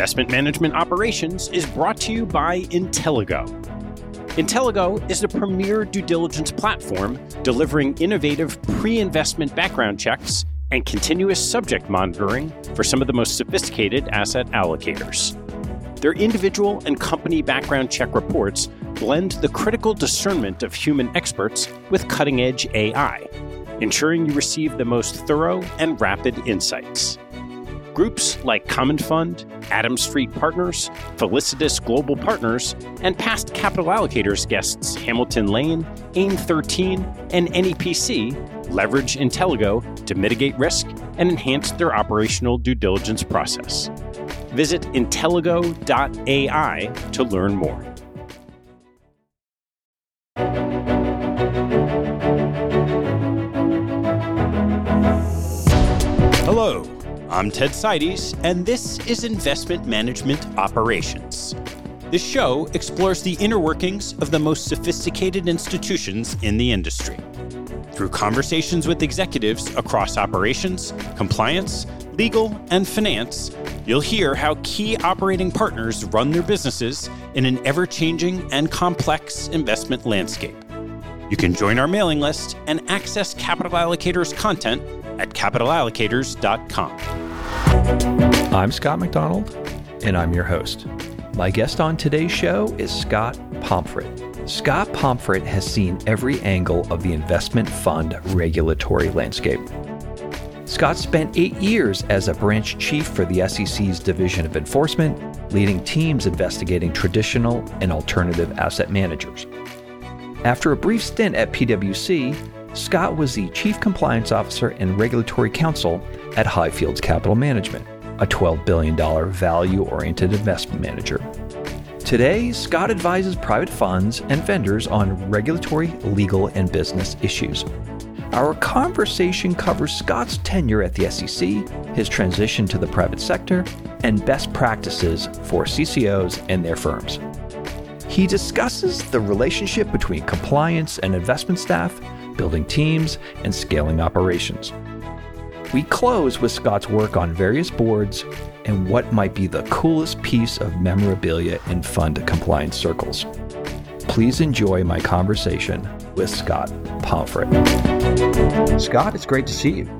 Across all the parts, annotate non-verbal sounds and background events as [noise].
Investment Management Operations is brought to you by Intellego. Intellego is the premier due diligence platform delivering innovative pre investment background checks and continuous subject monitoring for some of the most sophisticated asset allocators. Their individual and company background check reports blend the critical discernment of human experts with cutting edge AI, ensuring you receive the most thorough and rapid insights. Groups like Common Fund, Adams Street Partners, Felicitas Global Partners, and past capital allocators guests Hamilton Lane, AIM 13, and NEPC leverage Intellego to mitigate risk and enhance their operational due diligence process. Visit intellego.ai to learn more. Hello, I'm Ted Seides, and this is Investment Management Operations. This show explores the inner workings of the most sophisticated institutions in the industry. Through conversations with executives across operations, compliance, legal, and finance, you'll hear how key operating partners run their businesses in an ever changing and complex investment landscape. You can join our mailing list and access Capital Allocators content at capitalallocators.com. I'm Scott McDonald, and I'm your host. My guest on today's show is Scott Pomfret. Scott Pomfret has seen every angle of the investment fund regulatory landscape. Scott spent eight years as a branch chief for the SEC's Division of Enforcement, leading teams investigating traditional and alternative asset managers. After a brief stint at PwC, Scott was the Chief Compliance Officer and Regulatory Counsel at Highfields Capital Management, a $12 billion value oriented investment manager. Today, Scott advises private funds and vendors on regulatory, legal, and business issues. Our conversation covers Scott's tenure at the SEC, his transition to the private sector, and best practices for CCOs and their firms. He discusses the relationship between compliance and investment staff, building teams, and scaling operations. We close with Scott's work on various boards and what might be the coolest piece of memorabilia in fund compliance circles. Please enjoy my conversation with Scott Pomfret. Scott, it's great to see you.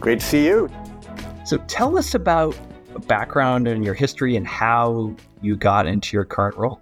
Great to see you. So tell us about background and your history and how you got into your current role.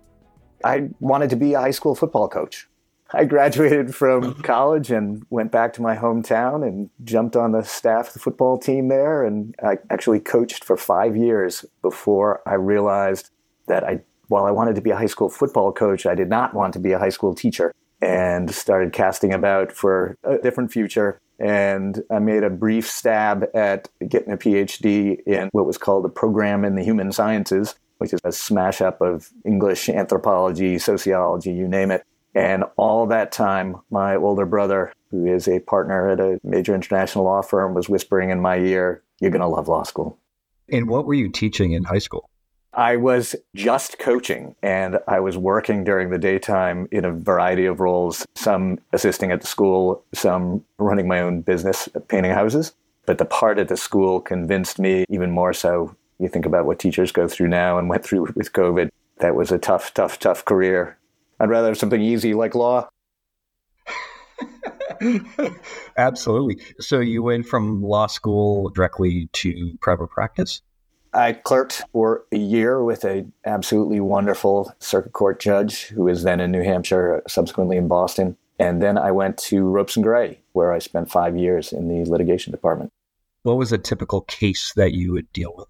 I wanted to be a high school football coach. I graduated from mm-hmm. college and went back to my hometown and jumped on the staff of the football team there. And I actually coached for five years before I realized that I, while I wanted to be a high school football coach, I did not want to be a high school teacher and started casting about for a different future. And I made a brief stab at getting a PhD in what was called a program in the human sciences, which is a smash up of English, anthropology, sociology, you name it. And all that time, my older brother, who is a partner at a major international law firm, was whispering in my ear, You're going to love law school. And what were you teaching in high school? I was just coaching and I was working during the daytime in a variety of roles, some assisting at the school, some running my own business, painting houses. But the part at the school convinced me even more so. You think about what teachers go through now and went through with COVID. That was a tough, tough, tough career. I'd rather have something easy like law. [laughs] Absolutely. So you went from law school directly to private practice? I clerked for a year with a absolutely wonderful circuit court judge who was then in New Hampshire, subsequently in Boston. And then I went to Ropes and Gray, where I spent five years in the litigation department. What was a typical case that you would deal with?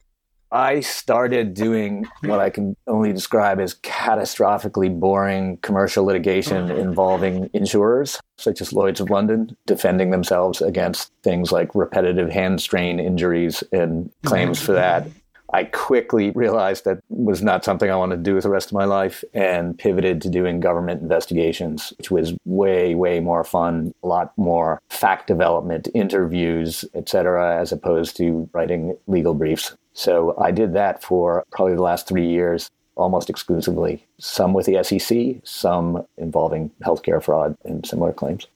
I started doing what I can only describe as catastrophically boring commercial litigation oh. involving insurers, such as Lloyd's of London, defending themselves against things like repetitive hand strain injuries and claims for that. I quickly realized that was not something I wanted to do with the rest of my life and pivoted to doing government investigations, which was way, way more fun, a lot more fact development, interviews, etc., as opposed to writing legal briefs. So I did that for probably the last three years, almost exclusively, some with the SEC, some involving healthcare fraud and similar claims.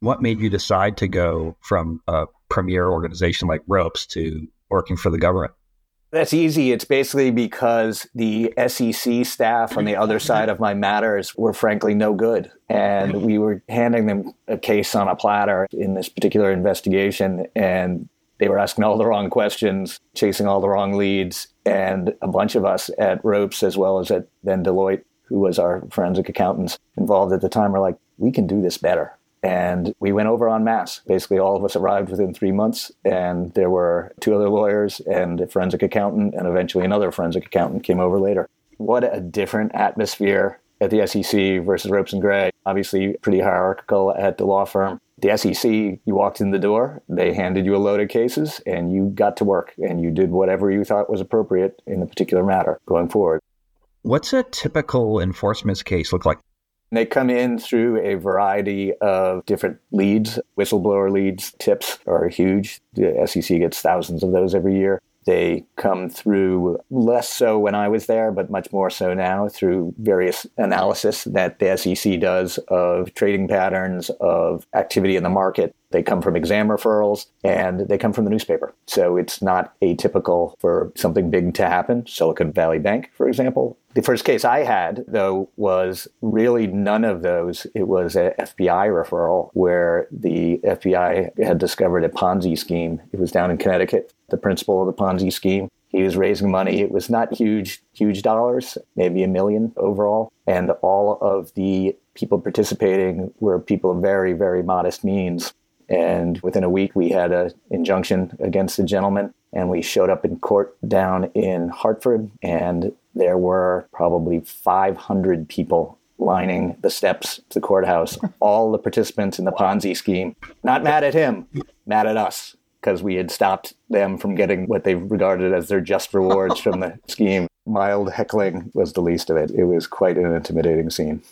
What made you decide to go from a premier organization like Ropes to working for the government? That's easy. It's basically because the SEC staff on the other [laughs] side of my matters were frankly no good. And we were handing them a case on a platter in this particular investigation. And they were asking all the wrong questions, chasing all the wrong leads. And a bunch of us at Ropes, as well as at then Deloitte, who was our forensic accountants involved at the time, were like, we can do this better. And we went over en masse. Basically, all of us arrived within three months, and there were two other lawyers and a forensic accountant, and eventually another forensic accountant came over later. What a different atmosphere at the SEC versus Ropes and Gray. Obviously, pretty hierarchical at the law firm. The SEC, you walked in the door, they handed you a load of cases, and you got to work, and you did whatever you thought was appropriate in the particular matter going forward. What's a typical enforcement case look like? They come in through a variety of different leads. Whistleblower leads, tips are huge. The SEC gets thousands of those every year. They come through less so when I was there, but much more so now through various analysis that the SEC does of trading patterns, of activity in the market. They come from exam referrals and they come from the newspaper. So it's not atypical for something big to happen. Silicon Valley Bank, for example, the first case I had, though, was really none of those. It was an FBI referral where the FBI had discovered a Ponzi scheme. It was down in Connecticut. The principal of the Ponzi scheme he was raising money. It was not huge, huge dollars, maybe a million overall. And all of the people participating were people of very, very modest means. And within a week, we had an injunction against the gentleman. And we showed up in court down in Hartford. And there were probably 500 people lining the steps to the courthouse, [laughs] all the participants in the Ponzi scheme. Not mad at him, mad at us, because we had stopped them from getting what they regarded as their just rewards from the [laughs] scheme. Mild heckling was the least of it. It was quite an intimidating scene.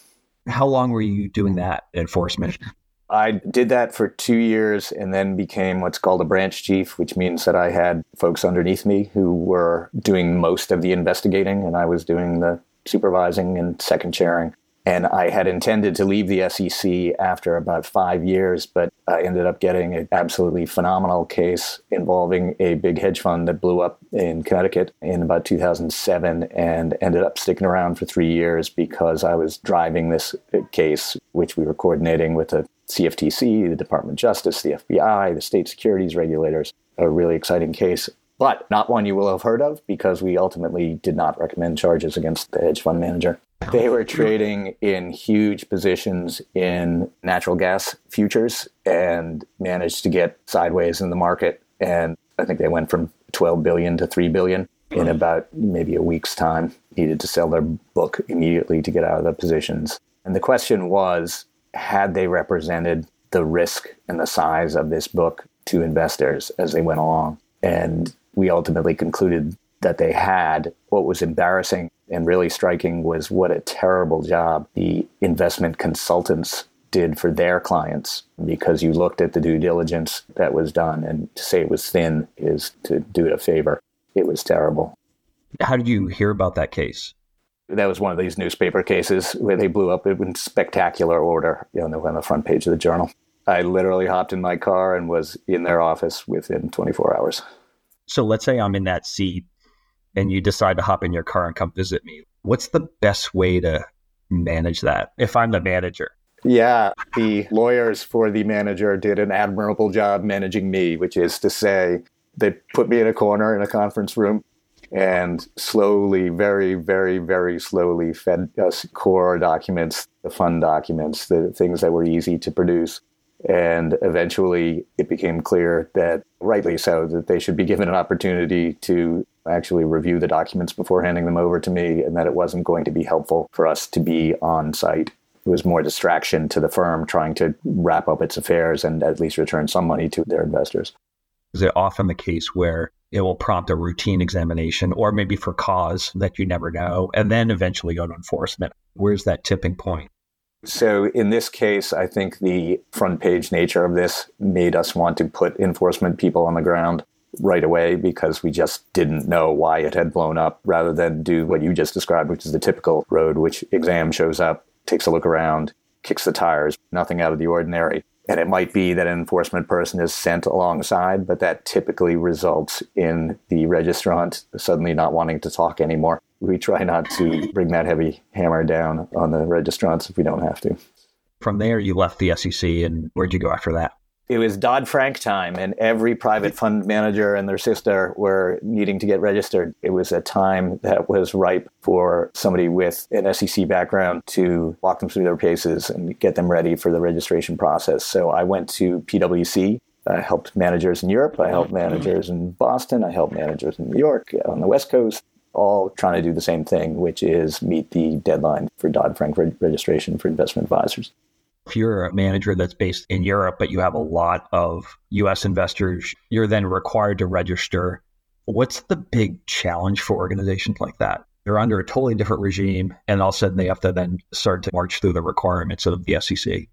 How long were you doing that enforcement? I did that for two years and then became what's called a branch chief, which means that I had folks underneath me who were doing most of the investigating and I was doing the supervising and second chairing. And I had intended to leave the SEC after about five years, but I ended up getting an absolutely phenomenal case involving a big hedge fund that blew up in Connecticut in about 2007 and ended up sticking around for three years because I was driving this case, which we were coordinating with the CFTC, the Department of Justice, the FBI, the state securities regulators. A really exciting case but not one you will have heard of because we ultimately did not recommend charges against the hedge fund manager. They were trading in huge positions in natural gas futures and managed to get sideways in the market. And I think they went from 12 billion to 3 billion in about maybe a week's time. Needed to sell their book immediately to get out of the positions. And the question was had they represented the risk and the size of this book to investors as they went along? And we ultimately concluded that they had. What was embarrassing and really striking was what a terrible job the investment consultants did for their clients because you looked at the due diligence that was done and to say it was thin is to do it a favor. It was terrible. How did you hear about that case? That was one of these newspaper cases where they blew up in spectacular order you know, on the front page of the journal. I literally hopped in my car and was in their office within 24 hours. So let's say I'm in that seat and you decide to hop in your car and come visit me. What's the best way to manage that if I'm the manager? Yeah, the lawyers for the manager did an admirable job managing me, which is to say, they put me in a corner in a conference room and slowly, very, very, very slowly fed us core documents, the fun documents, the things that were easy to produce. And eventually it became clear that, rightly so, that they should be given an opportunity to actually review the documents before handing them over to me, and that it wasn't going to be helpful for us to be on site. It was more distraction to the firm trying to wrap up its affairs and at least return some money to their investors. Is it often the case where it will prompt a routine examination or maybe for cause that you never know, and then eventually go to enforcement? Where's that tipping point? So, in this case, I think the front page nature of this made us want to put enforcement people on the ground right away because we just didn't know why it had blown up rather than do what you just described, which is the typical road, which exam shows up, takes a look around, kicks the tires, nothing out of the ordinary. And it might be that an enforcement person is sent alongside, but that typically results in the registrant suddenly not wanting to talk anymore. We try not to bring that heavy hammer down on the registrants if we don't have to. From there, you left the SEC, and where'd you go after that? It was Dodd Frank time, and every private fund manager and their sister were needing to get registered. It was a time that was ripe for somebody with an SEC background to walk them through their paces and get them ready for the registration process. So I went to PwC. I helped managers in Europe. I helped mm-hmm. managers in Boston. I helped managers in New York uh, on the West Coast, all trying to do the same thing, which is meet the deadline for Dodd Frank registration for investment advisors if you're a manager that's based in Europe, but you have a lot of US investors, you're then required to register. What's the big challenge for organizations like that? They're under a totally different regime, and all of a sudden they have to then start to march through the requirements of the SEC.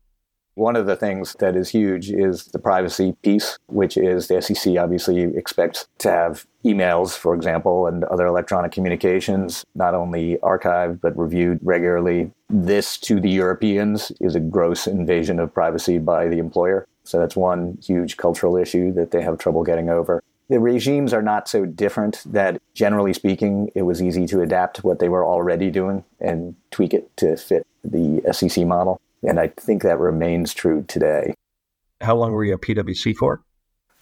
One of the things that is huge is the privacy piece, which is the SEC obviously expects to have emails, for example, and other electronic communications not only archived but reviewed regularly. This to the Europeans is a gross invasion of privacy by the employer. So that's one huge cultural issue that they have trouble getting over. The regimes are not so different that, generally speaking, it was easy to adapt what they were already doing and tweak it to fit the SEC model. And I think that remains true today. How long were you at PwC for?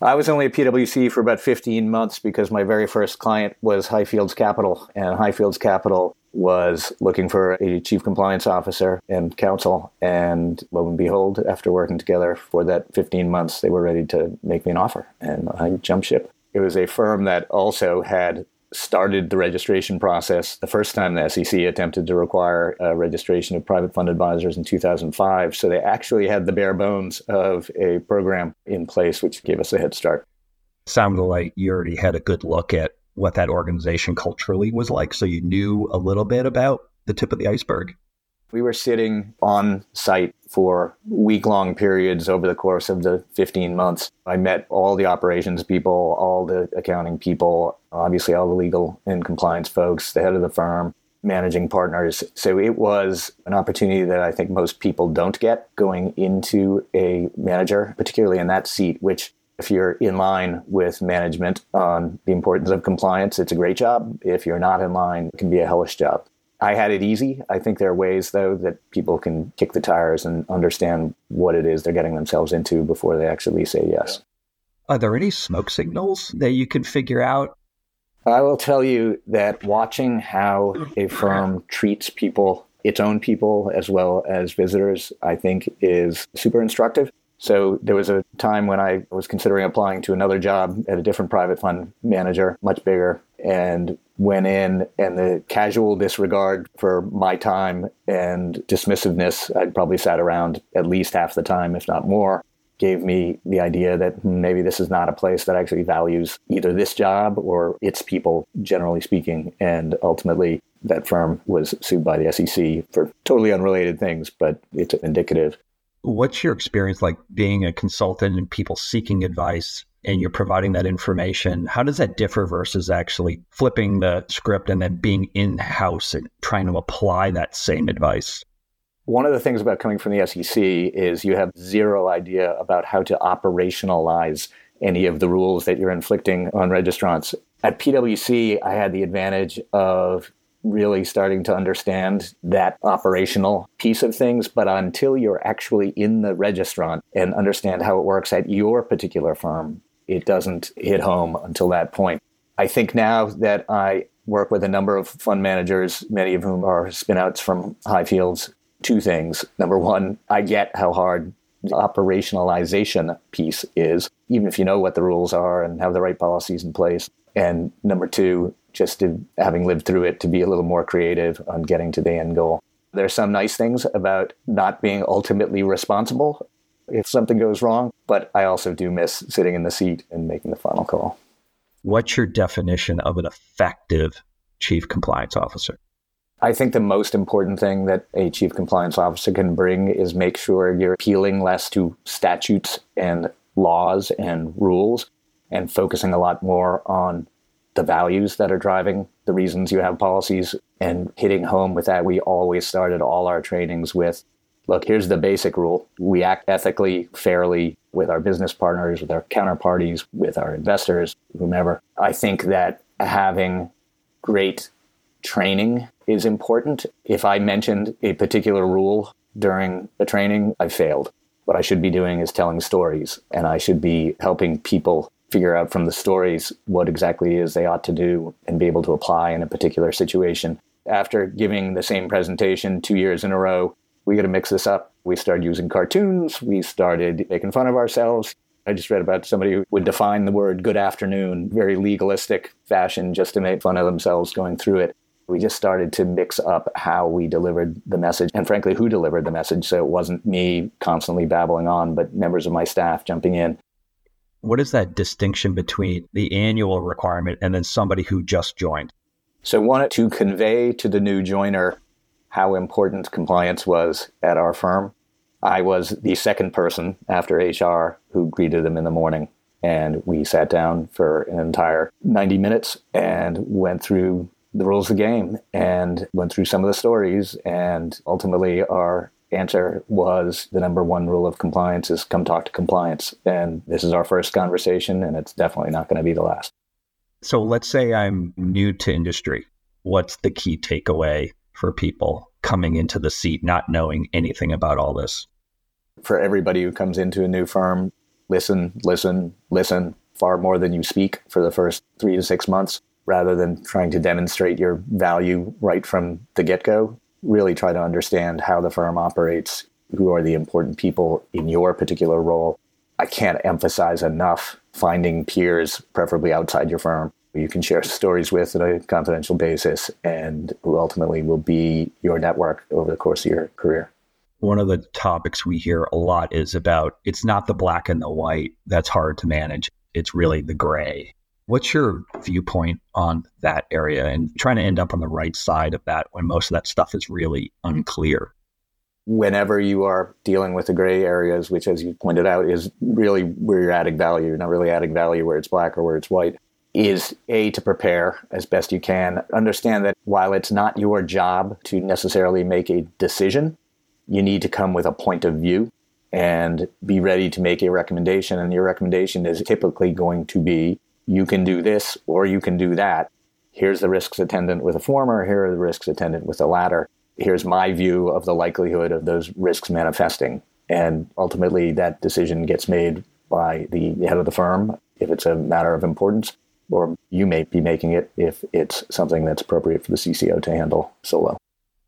I was only at PwC for about 15 months because my very first client was Highfields Capital. And Highfields Capital was looking for a chief compliance officer and counsel. And lo and behold, after working together for that 15 months, they were ready to make me an offer. And I jumped ship. It was a firm that also had started the registration process the first time the SEC attempted to require a registration of private fund advisors in 2005. So they actually had the bare bones of a program in place, which gave us a head start. Sounded like you already had a good look at what that organization culturally was like. So you knew a little bit about the tip of the iceberg. We were sitting on site for week long periods over the course of the 15 months. I met all the operations people, all the accounting people, obviously all the legal and compliance folks, the head of the firm, managing partners. So it was an opportunity that I think most people don't get going into a manager, particularly in that seat, which if you're in line with management on the importance of compliance, it's a great job. If you're not in line, it can be a hellish job. I had it easy. I think there are ways, though, that people can kick the tires and understand what it is they're getting themselves into before they actually say yes. Are there any smoke signals that you can figure out? I will tell you that watching how a firm treats people, its own people, as well as visitors, I think is super instructive. So there was a time when I was considering applying to another job at a different private fund manager, much bigger, and went in and the casual disregard for my time and dismissiveness, I'd probably sat around at least half the time, if not more, gave me the idea that hmm, maybe this is not a place that actually values either this job or its people, generally speaking. And ultimately, that firm was sued by the SEC for totally unrelated things, but it's indicative. What's your experience like being a consultant and people seeking advice and you're providing that information, how does that differ versus actually flipping the script and then being in house and trying to apply that same advice? One of the things about coming from the SEC is you have zero idea about how to operationalize any of the rules that you're inflicting on registrants. At PwC, I had the advantage of really starting to understand that operational piece of things. But until you're actually in the registrant and understand how it works at your particular firm, it doesn't hit home until that point. I think now that I work with a number of fund managers, many of whom are spinouts from Highfields, two things. Number one, I get how hard the operationalization piece is, even if you know what the rules are and have the right policies in place. And number two, just to, having lived through it, to be a little more creative on getting to the end goal. There are some nice things about not being ultimately responsible if something goes wrong, but I also do miss sitting in the seat and making the final call. What's your definition of an effective chief compliance officer? I think the most important thing that a chief compliance officer can bring is make sure you're appealing less to statutes and laws and rules and focusing a lot more on the values that are driving the reasons you have policies and hitting home with that. We always started all our trainings with look, here's the basic rule. We act ethically, fairly with our business partners, with our counterparties, with our investors, whomever. I think that having great training is important. If I mentioned a particular rule during a training, I failed. What I should be doing is telling stories, and I should be helping people figure out from the stories what exactly is they ought to do and be able to apply in a particular situation. After giving the same presentation two years in a row, we got to mix this up. We started using cartoons. We started making fun of ourselves. I just read about somebody who would define the word good afternoon, very legalistic fashion, just to make fun of themselves going through it. We just started to mix up how we delivered the message and, frankly, who delivered the message. So it wasn't me constantly babbling on, but members of my staff jumping in. What is that distinction between the annual requirement and then somebody who just joined? So, I wanted to convey to the new joiner how important compliance was at our firm. I was the second person after HR who greeted them in the morning. And we sat down for an entire 90 minutes and went through the rules of the game and went through some of the stories. And ultimately, our answer was the number one rule of compliance is come talk to compliance. And this is our first conversation, and it's definitely not going to be the last. So let's say I'm new to industry. What's the key takeaway for people coming into the seat not knowing anything about all this? For everybody who comes into a new firm, listen, listen, listen far more than you speak for the first three to six months rather than trying to demonstrate your value right from the get go. Really try to understand how the firm operates, who are the important people in your particular role. I can't emphasize enough finding peers, preferably outside your firm, you can share stories with on a confidential basis and who ultimately will be your network over the course of your career. One of the topics we hear a lot is about it's not the black and the white that's hard to manage, it's really the gray. What's your viewpoint on that area and trying to end up on the right side of that when most of that stuff is really unclear? Whenever you are dealing with the gray areas, which, as you pointed out, is really where you're adding value, you're not really adding value where it's black or where it's white is A, to prepare as best you can. Understand that while it's not your job to necessarily make a decision, you need to come with a point of view and be ready to make a recommendation. And your recommendation is typically going to be you can do this or you can do that. Here's the risks attendant with the former, here are the risks attendant with the latter. Here's my view of the likelihood of those risks manifesting. And ultimately, that decision gets made by the head of the firm if it's a matter of importance or you may be making it if it's something that's appropriate for the CCO to handle solo.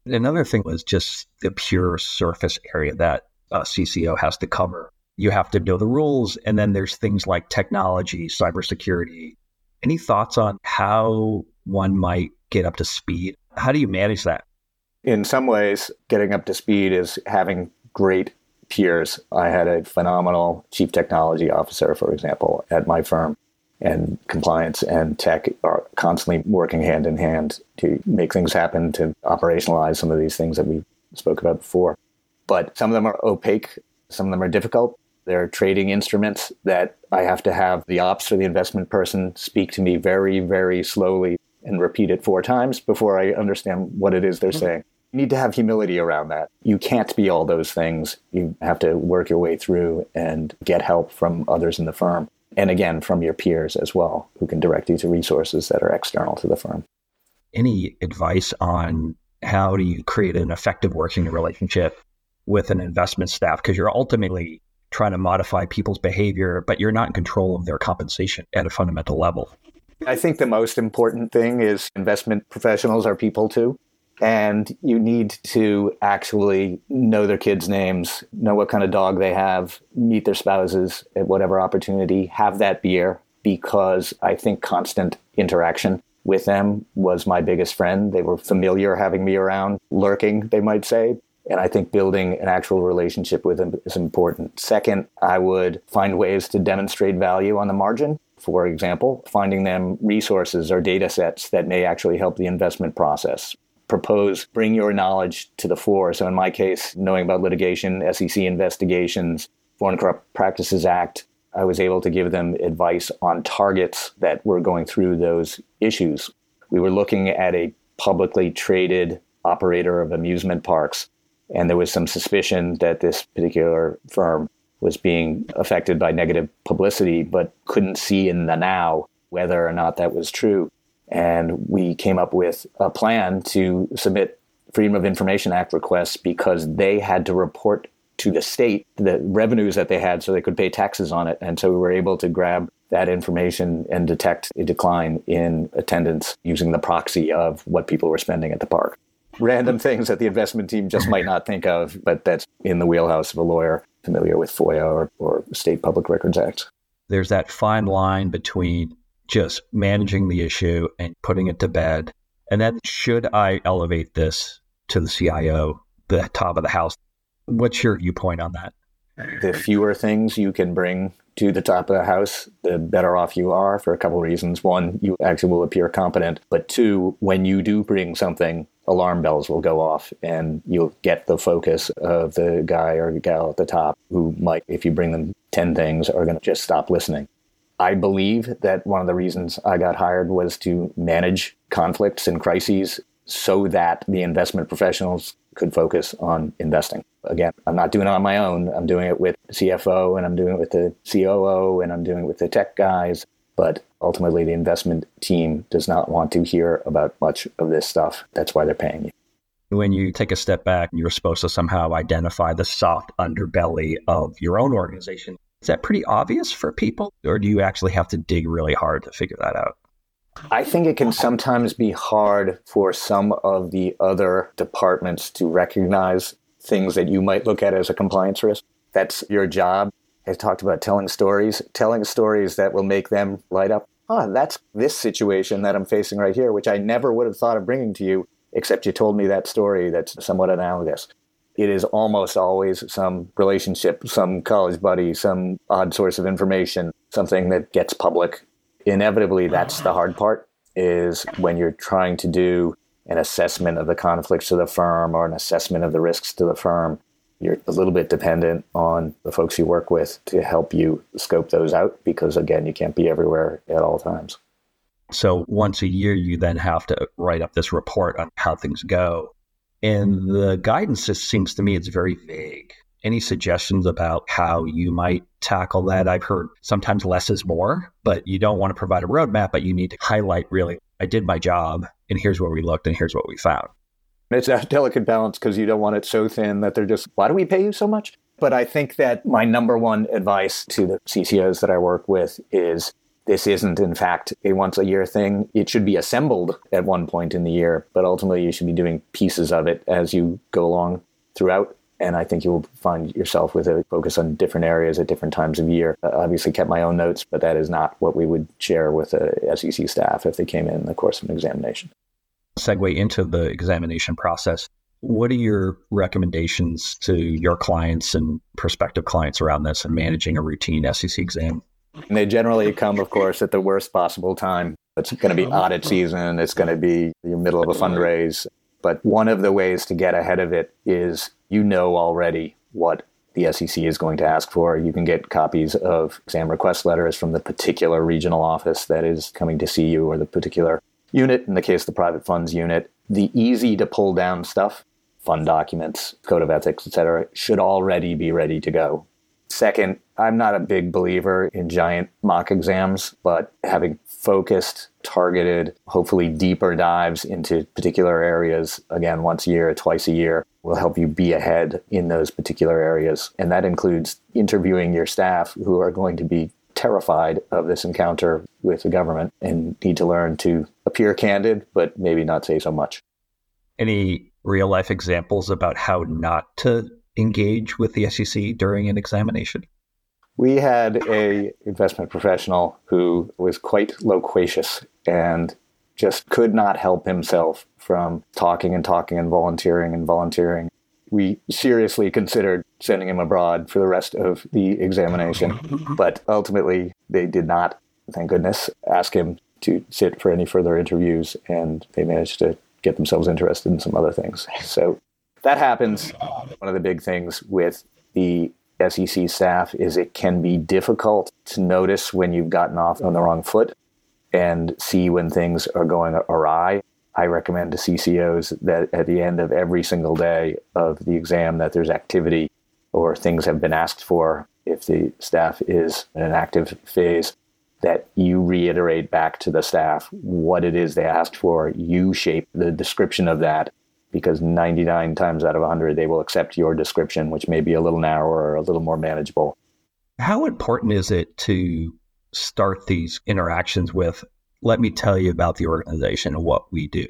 Another thing was just the pure surface area that uh, a CCO has to cover. You have to know the rules, and then there's things like technology, cybersecurity. Any thoughts on how one might get up to speed? How do you manage that? In some ways, getting up to speed is having great peers. I had a phenomenal chief technology officer, for example, at my firm and compliance and tech are constantly working hand in hand to make things happen, to operationalize some of these things that we spoke about before. But some of them are opaque, some of them are difficult. They're trading instruments that I have to have the ops or the investment person speak to me very, very slowly and repeat it four times before I understand what it is they're mm-hmm. saying. You need to have humility around that. You can't be all those things. You have to work your way through and get help from others in the firm and again from your peers as well, who can direct you to resources that are external to the firm. Any advice on how do you create an effective working relationship with an investment staff? Because you're ultimately trying to modify people's behavior, but you're not in control of their compensation at a fundamental level. I think the most important thing is investment professionals are people too and you need to actually know their kids' names, know what kind of dog they have, meet their spouses at whatever opportunity, have that beer, because I think constant interaction with them was my biggest friend. They were familiar having me around, lurking, they might say. And I think building an actual relationship with them is important. Second, I would find ways to demonstrate value on the margin. For example, finding them resources or data sets that may actually help the investment process propose bring your knowledge to the fore. So in my case, knowing about litigation, SEC investigations, Foreign Corrupt Practices Act, I was able to give them advice on targets that were going through those issues. We were looking at a publicly traded operator of amusement parks And there was some suspicion that this particular firm was being affected by negative publicity, but couldn't see in the now whether or not that was true. And we came up with a plan to submit Freedom of Information Act requests because they had to report to the state the revenues that they had so they could pay taxes on it. And so we were able to grab that information and detect a decline in attendance using the proxy of what people were spending at the park. Random things that the investment team just might not think of, but that's in the wheelhouse of a lawyer familiar with FOIA or, or State Public Records Act. There's that fine line between just managing the issue and putting it to bed. And then, should I elevate this to the CIO, the top of the house? What's your viewpoint on that? The fewer things you can bring to the top of the house, the better off you are for a couple of reasons. One, you actually will appear competent. But two, when you do bring something, alarm bells will go off and you'll get the focus of the guy or gal at the top who might, if you bring them 10 things, are going to just stop listening. I believe that one of the reasons I got hired was to manage conflicts and crises so that the investment professionals could focus on investing. Again, I'm not doing it on my own. I'm doing it with CFO and I'm doing it with the COO and I'm doing it with the tech guys. But ultimately, the investment team does not want to hear about much of this stuff. That's why they're paying you. When you take a step back, you're supposed to somehow identify the soft underbelly of your own organization. Is that pretty obvious for people, or do you actually have to dig really hard to figure that out? I think it can sometimes be hard for some of the other departments to recognize things that you might look at as a compliance risk. That's your job. I talked about telling stories, telling stories that will make them light up. Oh, that's this situation that I'm facing right here, which I never would have thought of bringing to you, except you told me that story that's somewhat analogous. It is almost always some relationship, some college buddy, some odd source of information, something that gets public. Inevitably that's the hard part is when you're trying to do an assessment of the conflicts to the firm or an assessment of the risks to the firm you're a little bit dependent on the folks you work with to help you scope those out because again you can't be everywhere at all times. So once a year you then have to write up this report on how things go and mm-hmm. the guidance just seems to me it's very vague any suggestions about how you might tackle that? I've heard sometimes less is more, but you don't want to provide a roadmap, but you need to highlight really, I did my job, and here's where we looked, and here's what we found. It's a delicate balance because you don't want it so thin that they're just, why do we pay you so much? But I think that my number one advice to the CCOs that I work with is this isn't, in fact, a once a year thing. It should be assembled at one point in the year, but ultimately you should be doing pieces of it as you go along throughout and I think you'll find yourself with a focus on different areas at different times of year. I obviously kept my own notes, but that is not what we would share with the SEC staff if they came in, in the course of an examination. Segue into the examination process. What are your recommendations to your clients and prospective clients around this and managing a routine SEC exam? And they generally come, of course, at the worst possible time. It's going to be audit season. It's going to be the middle of a fundraise. But one of the ways to get ahead of it is you know already what the SEC is going to ask for. You can get copies of exam request letters from the particular regional office that is coming to see you or the particular unit, in the case of the private funds unit. The easy to pull down stuff, fund documents, code of ethics, etc., should already be ready to go. Second, I'm not a big believer in giant mock exams, but having focused, targeted, hopefully deeper dives into particular areas, again, once a year, twice a year, will help you be ahead in those particular areas. And that includes interviewing your staff who are going to be terrified of this encounter with the government and need to learn to appear candid, but maybe not say so much. Any real life examples about how not to engage with the SEC during an examination? We had a investment professional who was quite loquacious and just could not help himself from talking and talking and volunteering and volunteering. We seriously considered sending him abroad for the rest of the examination, [laughs] but ultimately they did not, thank goodness, ask him to sit for any further interviews, and they managed to get themselves interested in some other things. So that happens. One of the big things with the SEC staff is it can be difficult to notice when you've gotten off on the wrong foot and see when things are going awry. I recommend to CCOs that at the end of every single day of the exam that there's activity or things have been asked for if the staff is in an active phase that you reiterate back to the staff what it is they asked for you shape the description of that because 99 times out of 100 they will accept your description which may be a little narrower or a little more manageable how important is it to start these interactions with let me tell you about the organization and what we do.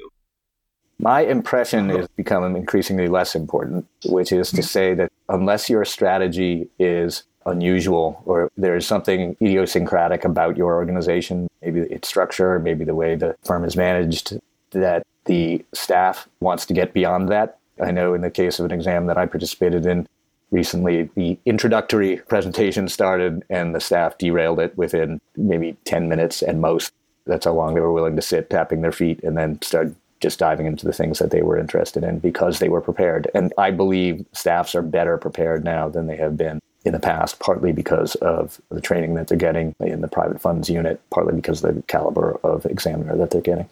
My impression is becoming increasingly less important, which is to mm-hmm. say that unless your strategy is unusual or there's something idiosyncratic about your organization, maybe its structure, maybe the way the firm is managed, that the staff wants to get beyond that. I know in the case of an exam that I participated in recently, the introductory presentation started and the staff derailed it within maybe 10 minutes at most that's how long they were willing to sit tapping their feet and then start just diving into the things that they were interested in because they were prepared. And I believe staffs are better prepared now than they have been in the past, partly because of the training that they're getting in the private funds unit, partly because of the caliber of examiner that they're getting.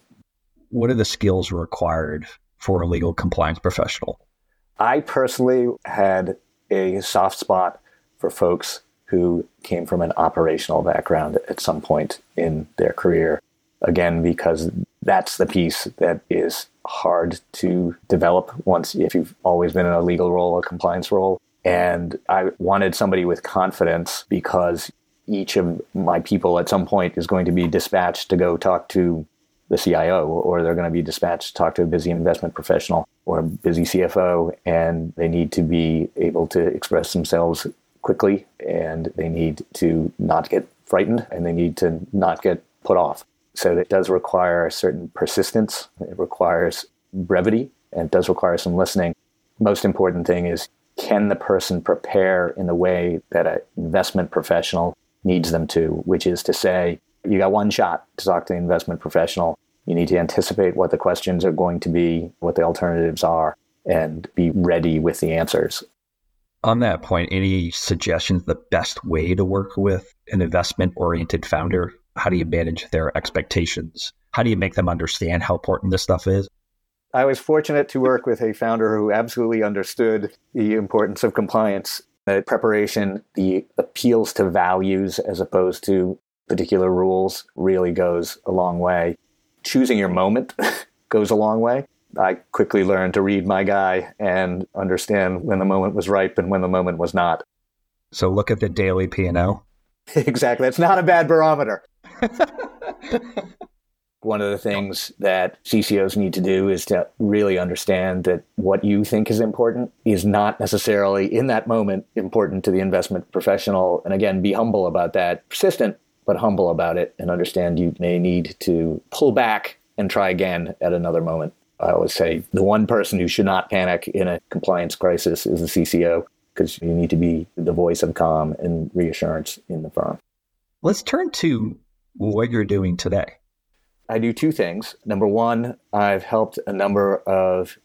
What are the skills required for a legal compliance professional? I personally had a soft spot for folks who came from an operational background at some point in their career. Again, because that's the piece that is hard to develop once if you've always been in a legal role, a compliance role. And I wanted somebody with confidence because each of my people at some point is going to be dispatched to go talk to the CIO, or they're going to be dispatched to talk to a busy investment professional or a busy CFO, and they need to be able to express themselves quickly and they need to not get frightened and they need to not get put off. So it does require a certain persistence. It requires brevity and it does require some listening. Most important thing is can the person prepare in the way that an investment professional needs them to, which is to say, you got one shot to talk to the investment professional. You need to anticipate what the questions are going to be, what the alternatives are, and be ready with the answers on that point, any suggestions the best way to work with an investment oriented founder? How do you manage their expectations? How do you make them understand how important this stuff is? I was fortunate to work with a founder who absolutely understood the importance of compliance, the preparation, the appeals to values as opposed to particular rules really goes a long way. Choosing your moment [laughs] goes a long way. I quickly learned to read my guy and understand when the moment was ripe and when the moment was not. So look at the daily P&L. [laughs] exactly. It's not a bad barometer. [laughs] One of the things that CCOs need to do is to really understand that what you think is important is not necessarily in that moment important to the investment professional. And again, be humble about that, persistent, but humble about it, and understand you may need to pull back and try again at another moment. I always say the one person who should not panic in a compliance crisis is the CCO because you need to be the voice of calm and reassurance in the firm. Let's turn to what you're doing today. I do two things. Number one, I've helped a number of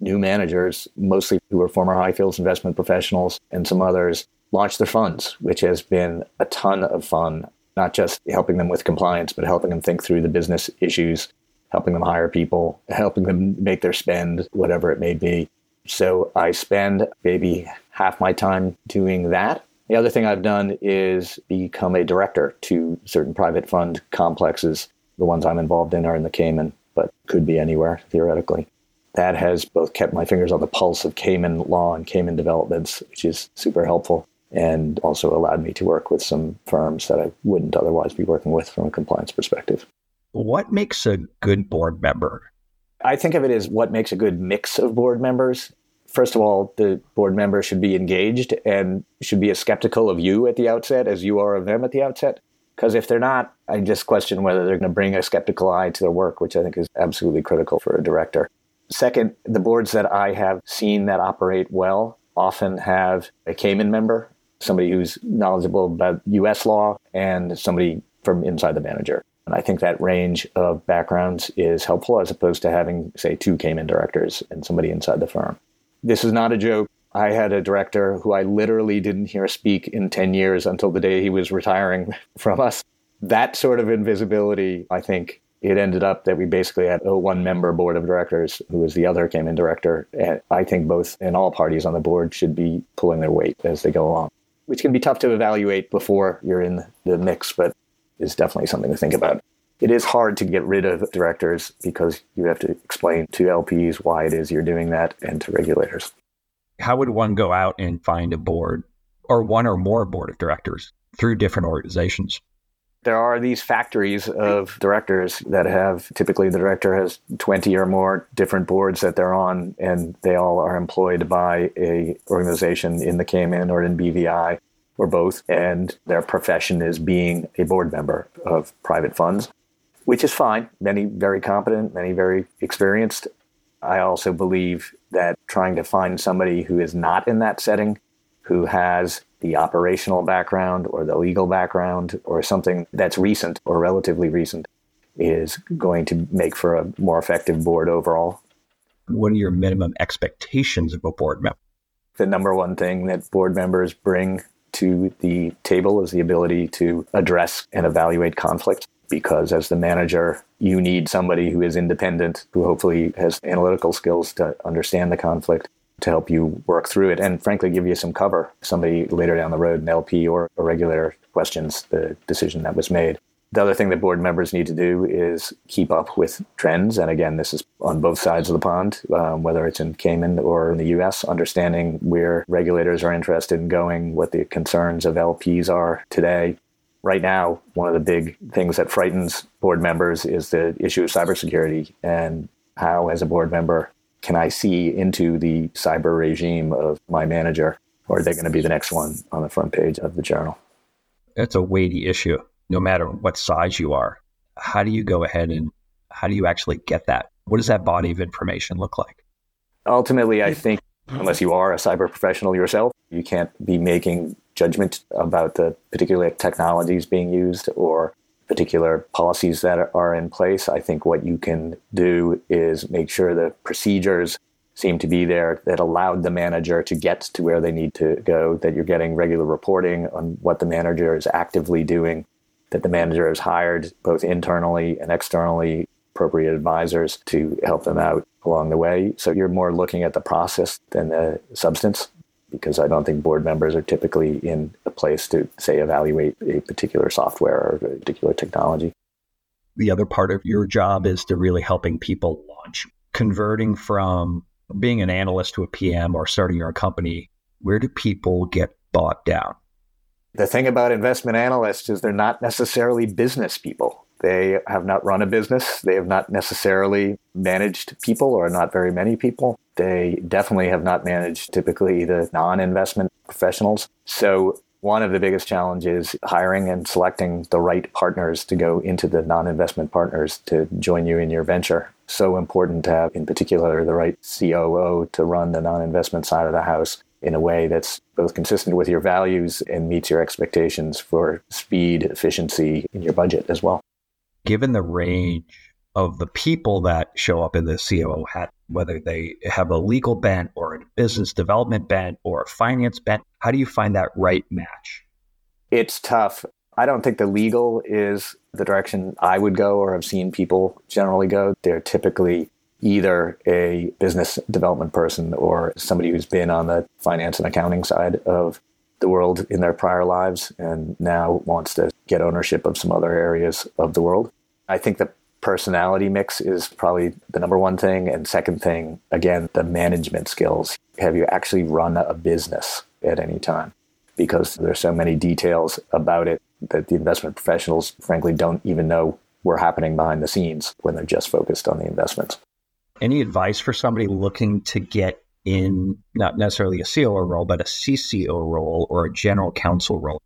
new managers, mostly who are former Highfields investment professionals and some others, launch their funds, which has been a ton of fun, not just helping them with compliance, but helping them think through the business issues helping them hire people, helping them make their spend, whatever it may be. So I spend maybe half my time doing that. The other thing I've done is become a director to certain private fund complexes. The ones I'm involved in are in the Cayman, but could be anywhere theoretically. That has both kept my fingers on the pulse of Cayman law and Cayman developments, which is super helpful, and also allowed me to work with some firms that I wouldn't otherwise be working with from a compliance perspective. What makes a good board member? I think of it as what makes a good mix of board members. First of all, the board member should be engaged and should be as skeptical of you at the outset as you are of them at the outset. Because if they're not, I just question whether they're going to bring a skeptical eye to their work, which I think is absolutely critical for a director. Second, the boards that I have seen that operate well often have a Cayman member, somebody who's knowledgeable about US law, and somebody from inside the manager. And I think that range of backgrounds is helpful as opposed to having, say, two Cayman directors and somebody inside the firm. This is not a joke. I had a director who I literally didn't hear speak in 10 years until the day he was retiring [laughs] from us. That sort of invisibility, I think, it ended up that we basically had a one member board of directors who was the other Cayman director. And I think both and all parties on the board should be pulling their weight as they go along, which can be tough to evaluate before you're in the mix, but is definitely something to think about. It is hard to get rid of directors because you have to explain to LPs why it is you're doing that and to regulators. How would one go out and find a board or one or more board of directors through different organizations? There are these factories of directors that have typically the director has 20 or more different boards that they're on and they all are employed by a organization in the Cayman or in BVI or both and their profession is being a board member of private funds which is fine. Many very competent many very experienced. I also believe that trying to find somebody who is not in that setting who has the operational background or the legal background or something that's recent or relatively recent is going to make for a more effective board overall. What are your minimum expectations of a board member? The number one thing that board members bring to the table is the ability to address and evaluate conflict because as the manager, you need somebody who is independent, who hopefully has analytical skills to understand the conflict to help you work through it and frankly give you some cover. Somebody later down the road, an LP or a regulator questions the decision that was made. The other thing that board members need to do is keep up with trends. And again, this is on both sides of the pond, um, whether it's in Cayman or in the US, understanding where regulators are interested in going, what the concerns of LPs are today. Right now, one of the big things that frightens board members is the issue of cybersecurity and how, as a board member, can I see into the cyber regime of my manager? Or are they going to be the next one on the front page of the journal? That's a weighty issue, no matter what size you are. How do you go ahead and how do you actually get that? What does that body of information look like? Ultimately, I think unless you are a cyber professional yourself, you can't be making judgment about the particular technologies being used or particular policies that are in place. I think what you can do is make sure the procedures seem to be there that allowed the manager to get to where they need to go, that you're getting regular reporting on what the manager is actively doing, that the manager has hired both internally and externally appropriate advisors to help them out along the way. So you're more looking at the process than the substance because I don't think board members are typically in a place to, say, evaluate a particular software or a particular technology. The other part of your job is to really helping people launch, converting from being an analyst to a PM or starting your own company. Where do people get bought down? The thing about investment analysts is they're not necessarily business people. They have not run a business. They have not necessarily managed people or not very many people. They definitely have not managed typically the non investment professionals. So, one of the biggest challenges hiring and selecting the right partners to go into the non investment partners to join you in your venture. So important to have, in particular, the right COO to run the non investment side of the house in a way that's both consistent with your values and meets your expectations for speed, efficiency in your budget as well given the range of the people that show up in the COO hat, whether they have a legal bent or a business development bent or a finance bent, how do you find that right match? It's tough. I don't think the legal is the direction I would go or have seen people generally go. They're typically either a business development person or somebody who's been on the finance and accounting side of the world in their prior lives and now wants to get ownership of some other areas of the world. I think the personality mix is probably the number one thing. And second thing, again, the management skills. Have you actually run a business at any time? Because there's so many details about it that the investment professionals, frankly, don't even know were happening behind the scenes when they're just focused on the investments. Any advice for somebody looking to get in not necessarily a COO role, but a CCO role or a general counsel role?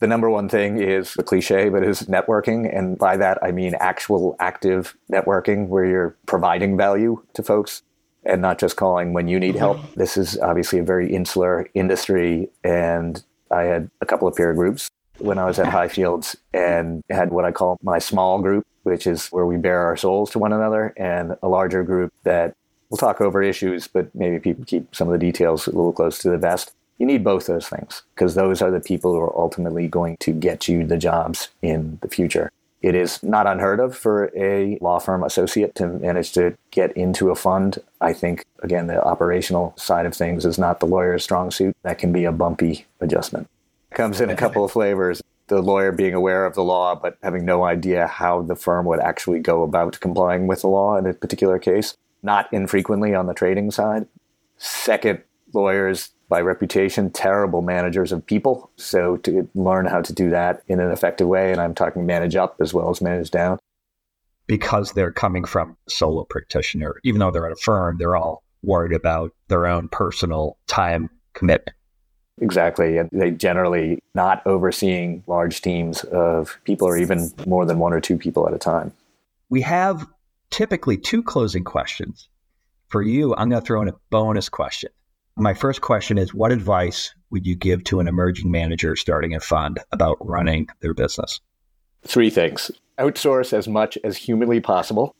The number one thing is the cliche, but is networking. And by that, I mean actual active networking where you're providing value to folks and not just calling when you need mm-hmm. help. This is obviously a very insular industry. And I had a couple of peer groups when I was at Highfields and had what I call my small group, which is where we bare our souls to one another, and a larger group that we'll talk over issues, but maybe people keep some of the details a little close to the vest. You need both those things because those are the people who are ultimately going to get you the jobs in the future. It is not unheard of for a law firm associate to manage to get into a fund. I think, again, the operational side of things is not the lawyer's strong suit. That can be a bumpy adjustment. Comes in a couple of flavors. The lawyer being aware of the law, but having no idea how the firm would actually go about complying with the law in a particular case. Not infrequently on the trading side. Second, lawyers by reputation terrible managers of people. So to learn how to do that in an effective way, and I'm talking manage up as well as manage down. Because they're coming from solo practitioner, even though they're at a firm, they're all worried about their own personal time commitment. Exactly. And they generally not overseeing large teams of people or even more than one or two people at a time. We have typically two closing questions. For you, I'm going to throw in a bonus question. My first question is What advice would you give to an emerging manager starting a fund about running their business? Three things outsource as much as humanly possible.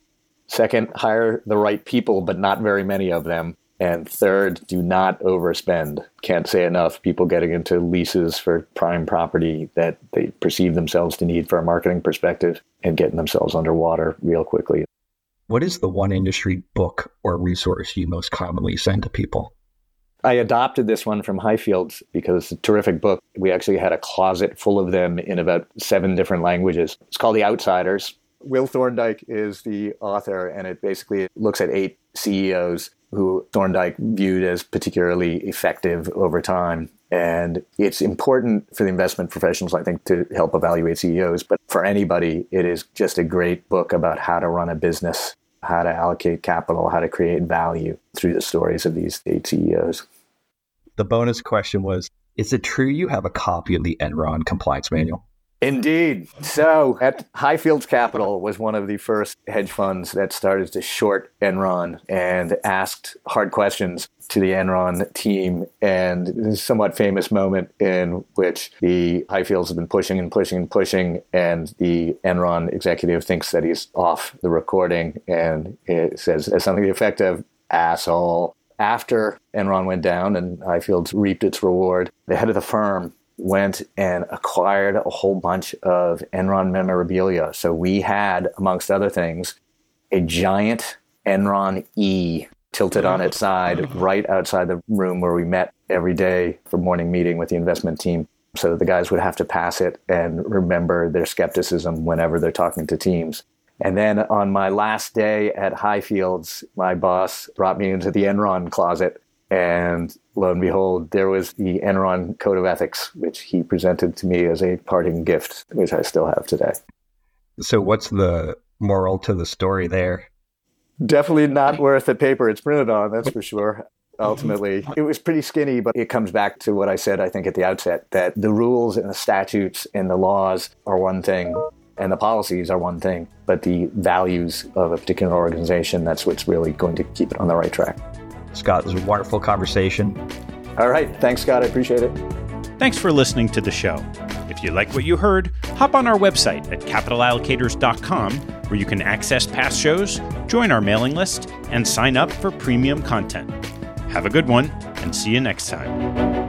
Second, hire the right people, but not very many of them. And third, do not overspend. Can't say enough. People getting into leases for prime property that they perceive themselves to need for a marketing perspective and getting themselves underwater real quickly. What is the one industry book or resource you most commonly send to people? I adopted this one from Highfields because it's a terrific book. We actually had a closet full of them in about seven different languages. It's called The Outsiders. Will Thorndike is the author, and it basically looks at eight CEOs who Thorndike viewed as particularly effective over time. And it's important for the investment professionals, I think, to help evaluate CEOs. But for anybody, it is just a great book about how to run a business, how to allocate capital, how to create value through the stories of these eight CEOs. The bonus question was Is it true you have a copy of the Enron compliance manual? Indeed. So, at Highfields Capital was one of the first hedge funds that started to short Enron and asked hard questions to the Enron team. And this somewhat famous moment in which the Highfields have been pushing and pushing and pushing, and the Enron executive thinks that he's off the recording and it says something to the effect of asshole after Enron went down and Highfields reaped its reward, the head of the firm went and acquired a whole bunch of Enron memorabilia. So we had, amongst other things, a giant Enron E tilted on its side mm-hmm. right outside the room where we met every day for morning meeting with the investment team. So that the guys would have to pass it and remember their skepticism whenever they're talking to teams. And then on my last day at Highfields, my boss brought me into the Enron closet. And lo and behold, there was the Enron Code of Ethics, which he presented to me as a parting gift, which I still have today. So, what's the moral to the story there? Definitely not worth the paper it's printed on, that's for sure. Ultimately, it was pretty skinny, but it comes back to what I said, I think, at the outset that the rules and the statutes and the laws are one thing, and the policies are one thing, but the values of a particular organization, that's what's really going to keep it on the right track. Scott, this was a wonderful conversation. All right. Thanks, Scott. I appreciate it. Thanks for listening to the show. If you like what you heard, hop on our website at capitalallocators.com where you can access past shows, join our mailing list, and sign up for premium content. Have a good one, and see you next time.